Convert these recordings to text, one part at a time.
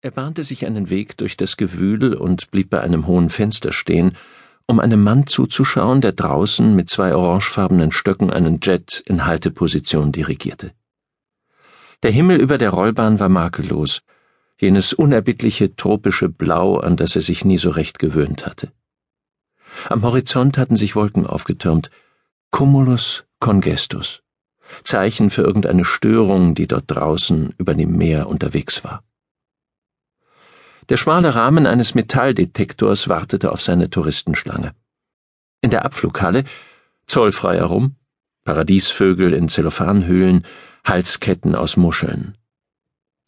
Er bahnte sich einen Weg durch das Gewühl und blieb bei einem hohen Fenster stehen, um einem Mann zuzuschauen, der draußen mit zwei orangefarbenen Stöcken einen Jet in Halteposition dirigierte. Der Himmel über der Rollbahn war makellos, jenes unerbittliche tropische Blau, an das er sich nie so recht gewöhnt hatte. Am Horizont hatten sich Wolken aufgetürmt, Cumulus congestus, Zeichen für irgendeine Störung, die dort draußen über dem Meer unterwegs war. Der schmale Rahmen eines Metalldetektors wartete auf seine Touristenschlange. In der Abflughalle zollfrei herum, Paradiesvögel in Zellophanhüllen, Halsketten aus Muscheln.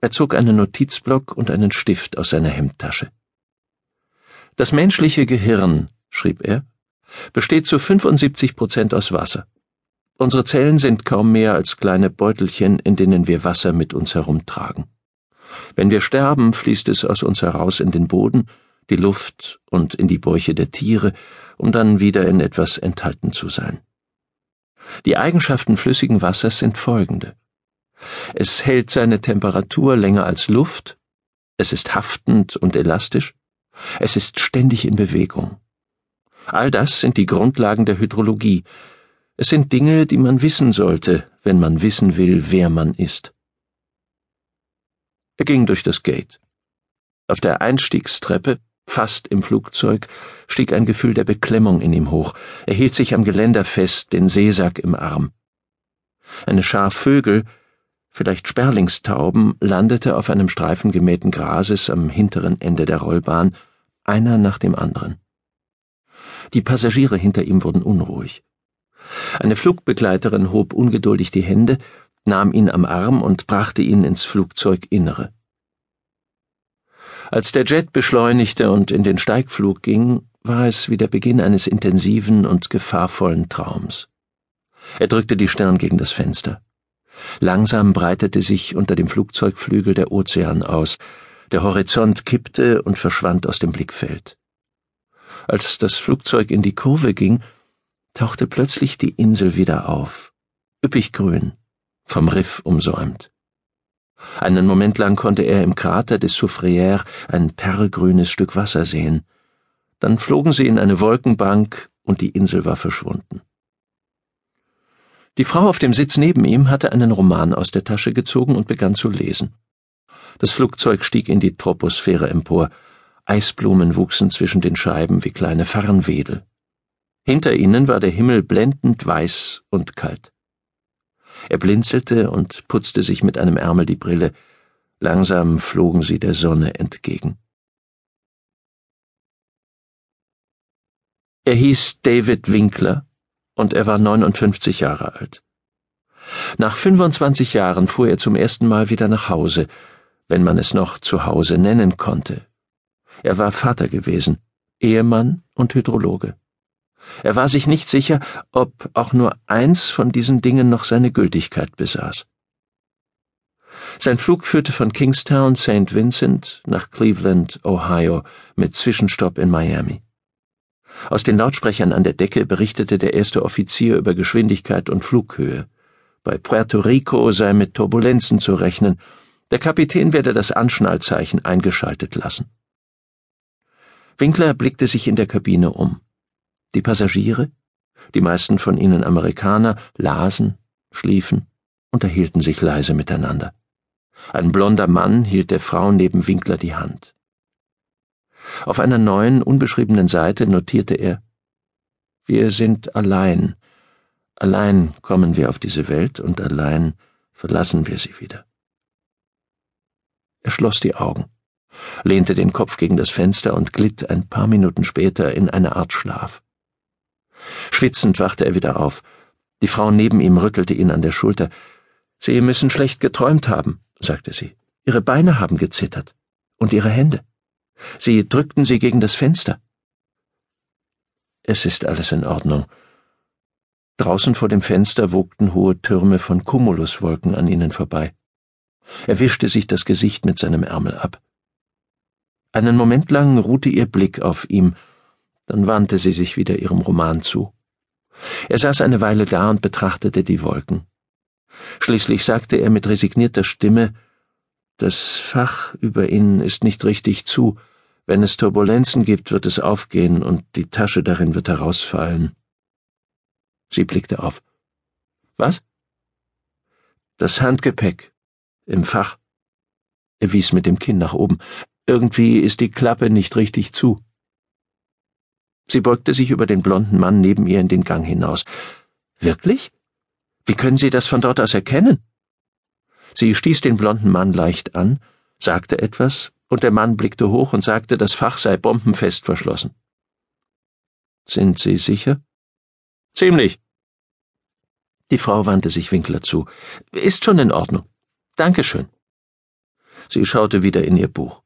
Er zog einen Notizblock und einen Stift aus seiner Hemdtasche. Das menschliche Gehirn, schrieb er, besteht zu 75 Prozent aus Wasser. Unsere Zellen sind kaum mehr als kleine Beutelchen, in denen wir Wasser mit uns herumtragen. Wenn wir sterben, fließt es aus uns heraus in den Boden, die Luft und in die Bäuche der Tiere, um dann wieder in etwas enthalten zu sein. Die Eigenschaften flüssigen Wassers sind folgende. Es hält seine Temperatur länger als Luft, es ist haftend und elastisch, es ist ständig in Bewegung. All das sind die Grundlagen der Hydrologie. Es sind Dinge, die man wissen sollte, wenn man wissen will, wer man ist. Er ging durch das Gate. Auf der Einstiegstreppe, fast im Flugzeug, stieg ein Gefühl der Beklemmung in ihm hoch. Er hielt sich am Geländer fest, den Seesack im Arm. Eine Schar Vögel, vielleicht Sperlingstauben, landete auf einem Streifen gemähten Grases am hinteren Ende der Rollbahn, einer nach dem anderen. Die Passagiere hinter ihm wurden unruhig. Eine Flugbegleiterin hob ungeduldig die Hände, nahm ihn am Arm und brachte ihn ins Flugzeuginnere. Als der Jet beschleunigte und in den Steigflug ging, war es wie der Beginn eines intensiven und gefahrvollen Traums. Er drückte die Stirn gegen das Fenster. Langsam breitete sich unter dem Flugzeugflügel der Ozean aus, der Horizont kippte und verschwand aus dem Blickfeld. Als das Flugzeug in die Kurve ging, tauchte plötzlich die Insel wieder auf, üppig grün, vom Riff umsäumt. Einen Moment lang konnte er im Krater des Soufrière ein perlgrünes Stück Wasser sehen. Dann flogen sie in eine Wolkenbank und die Insel war verschwunden. Die Frau auf dem Sitz neben ihm hatte einen Roman aus der Tasche gezogen und begann zu lesen. Das Flugzeug stieg in die Troposphäre empor. Eisblumen wuchsen zwischen den Scheiben wie kleine Farnwedel. Hinter ihnen war der Himmel blendend weiß und kalt. Er blinzelte und putzte sich mit einem Ärmel die Brille. Langsam flogen sie der Sonne entgegen. Er hieß David Winkler und er war 59 Jahre alt. Nach 25 Jahren fuhr er zum ersten Mal wieder nach Hause, wenn man es noch zu Hause nennen konnte. Er war Vater gewesen, Ehemann und Hydrologe. Er war sich nicht sicher, ob auch nur eins von diesen Dingen noch seine Gültigkeit besaß. Sein Flug führte von Kingstown, St. Vincent nach Cleveland, Ohio, mit Zwischenstopp in Miami. Aus den Lautsprechern an der Decke berichtete der erste Offizier über Geschwindigkeit und Flughöhe. Bei Puerto Rico sei mit Turbulenzen zu rechnen. Der Kapitän werde das Anschnallzeichen eingeschaltet lassen. Winkler blickte sich in der Kabine um. Die Passagiere, die meisten von ihnen Amerikaner, lasen, schliefen, unterhielten sich leise miteinander. Ein blonder Mann hielt der Frau neben Winkler die Hand. Auf einer neuen, unbeschriebenen Seite notierte er Wir sind allein. Allein kommen wir auf diese Welt und allein verlassen wir sie wieder. Er schloss die Augen, lehnte den Kopf gegen das Fenster und glitt ein paar Minuten später in eine Art Schlaf. Schwitzend wachte er wieder auf. Die Frau neben ihm rüttelte ihn an der Schulter. Sie müssen schlecht geträumt haben, sagte sie. Ihre Beine haben gezittert. Und ihre Hände. Sie drückten sie gegen das Fenster. Es ist alles in Ordnung. Draußen vor dem Fenster wogten hohe Türme von Cumuluswolken an ihnen vorbei. Er wischte sich das Gesicht mit seinem Ärmel ab. Einen Moment lang ruhte ihr Blick auf ihm, dann wandte sie sich wieder ihrem Roman zu. Er saß eine Weile da und betrachtete die Wolken. Schließlich sagte er mit resignierter Stimme Das Fach über ihnen ist nicht richtig zu. Wenn es Turbulenzen gibt, wird es aufgehen und die Tasche darin wird herausfallen. Sie blickte auf. Was? Das Handgepäck. Im Fach. Er wies mit dem Kinn nach oben. Irgendwie ist die Klappe nicht richtig zu. Sie beugte sich über den blonden Mann neben ihr in den Gang hinaus. Wirklich? Wie können Sie das von dort aus erkennen? Sie stieß den blonden Mann leicht an, sagte etwas, und der Mann blickte hoch und sagte, das Fach sei bombenfest verschlossen. Sind Sie sicher? Ziemlich. Die Frau wandte sich Winkler zu. Ist schon in Ordnung. Dankeschön. Sie schaute wieder in ihr Buch.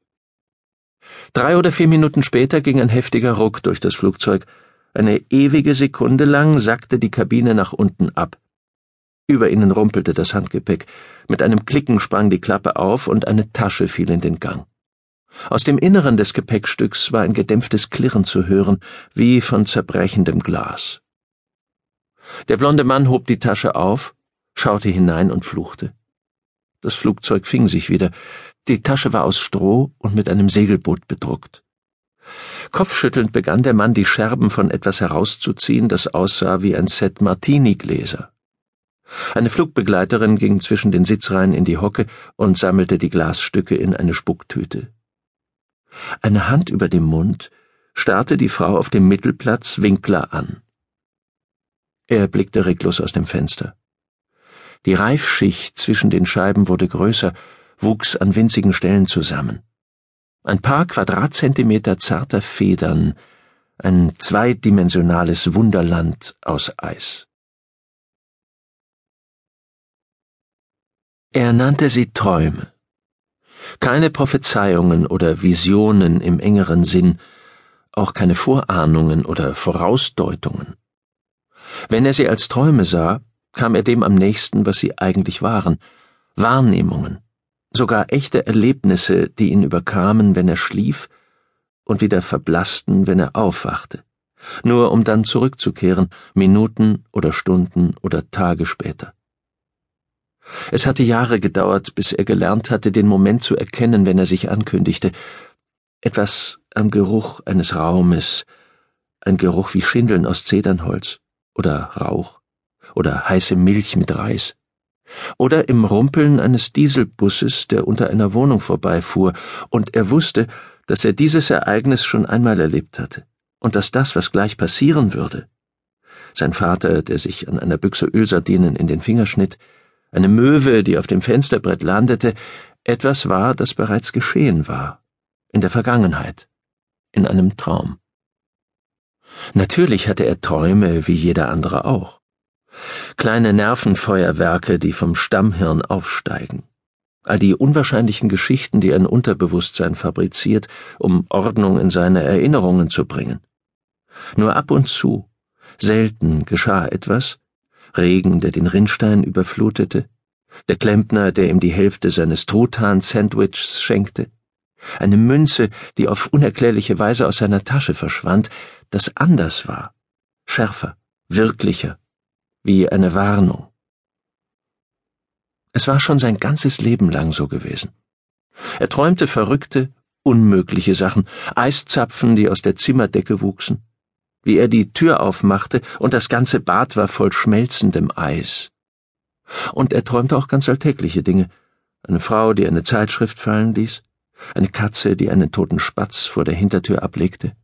Drei oder vier Minuten später ging ein heftiger Ruck durch das Flugzeug. Eine ewige Sekunde lang sackte die Kabine nach unten ab. Über ihnen rumpelte das Handgepäck. Mit einem Klicken sprang die Klappe auf und eine Tasche fiel in den Gang. Aus dem Inneren des Gepäckstücks war ein gedämpftes Klirren zu hören, wie von zerbrechendem Glas. Der blonde Mann hob die Tasche auf, schaute hinein und fluchte. Das Flugzeug fing sich wieder. Die Tasche war aus Stroh und mit einem Segelboot bedruckt. Kopfschüttelnd begann der Mann die Scherben von etwas herauszuziehen, das aussah wie ein Set Martini-Gläser. Eine Flugbegleiterin ging zwischen den Sitzreihen in die Hocke und sammelte die Glasstücke in eine Spucktüte. Eine Hand über dem Mund starrte die Frau auf dem Mittelplatz Winkler an. Er blickte reglos aus dem Fenster. Die Reifschicht zwischen den Scheiben wurde größer, wuchs an winzigen Stellen zusammen. Ein paar Quadratzentimeter zarter Federn, ein zweidimensionales Wunderland aus Eis. Er nannte sie Träume. Keine Prophezeiungen oder Visionen im engeren Sinn, auch keine Vorahnungen oder Vorausdeutungen. Wenn er sie als Träume sah, kam er dem am nächsten, was sie eigentlich waren, Wahrnehmungen, sogar echte Erlebnisse, die ihn überkamen, wenn er schlief, und wieder verblassten, wenn er aufwachte, nur um dann zurückzukehren, Minuten oder Stunden oder Tage später. Es hatte Jahre gedauert, bis er gelernt hatte, den Moment zu erkennen, wenn er sich ankündigte. Etwas am Geruch eines Raumes, ein Geruch wie Schindeln aus Zedernholz oder Rauch oder heiße Milch mit Reis oder im Rumpeln eines Dieselbusses, der unter einer Wohnung vorbeifuhr, und er wusste, dass er dieses Ereignis schon einmal erlebt hatte und dass das, was gleich passieren würde, sein Vater, der sich an einer Büchse Ölsardinen in den Finger schnitt, eine Möwe, die auf dem Fensterbrett landete, etwas war, das bereits geschehen war, in der Vergangenheit, in einem Traum. Natürlich hatte er Träume wie jeder andere auch. Kleine Nervenfeuerwerke, die vom Stammhirn aufsteigen. All die unwahrscheinlichen Geschichten, die ein Unterbewusstsein fabriziert, um Ordnung in seine Erinnerungen zu bringen. Nur ab und zu, selten geschah etwas, Regen, der den Rinnstein überflutete, der Klempner, der ihm die Hälfte seines Truthahn-Sandwichs schenkte, eine Münze, die auf unerklärliche Weise aus seiner Tasche verschwand, das anders war, schärfer, wirklicher, wie eine Warnung. Es war schon sein ganzes Leben lang so gewesen. Er träumte verrückte, unmögliche Sachen, Eiszapfen, die aus der Zimmerdecke wuchsen, wie er die Tür aufmachte und das ganze Bad war voll schmelzendem Eis. Und er träumte auch ganz alltägliche Dinge. Eine Frau, die eine Zeitschrift fallen ließ, eine Katze, die einen toten Spatz vor der Hintertür ablegte,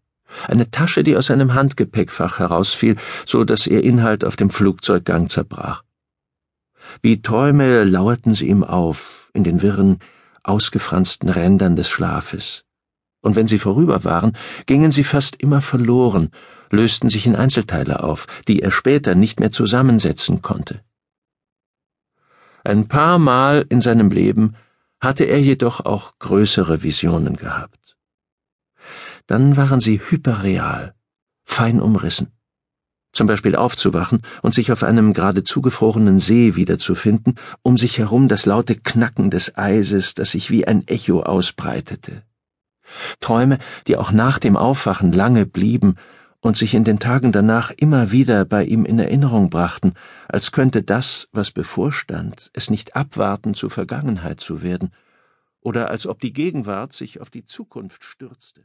eine Tasche, die aus einem Handgepäckfach herausfiel, so dass ihr Inhalt auf dem Flugzeuggang zerbrach. Wie Träume lauerten sie ihm auf, in den wirren, ausgefransten Rändern des Schlafes. Und wenn sie vorüber waren, gingen sie fast immer verloren, lösten sich in Einzelteile auf, die er später nicht mehr zusammensetzen konnte. Ein paar Mal in seinem Leben hatte er jedoch auch größere Visionen gehabt. Dann waren sie hyperreal, fein umrissen. Zum Beispiel aufzuwachen und sich auf einem gerade zugefrorenen See wiederzufinden, um sich herum das laute Knacken des Eises, das sich wie ein Echo ausbreitete. Träume, die auch nach dem Aufwachen lange blieben und sich in den Tagen danach immer wieder bei ihm in Erinnerung brachten, als könnte das, was bevorstand, es nicht abwarten, zur Vergangenheit zu werden, oder als ob die Gegenwart sich auf die Zukunft stürzte.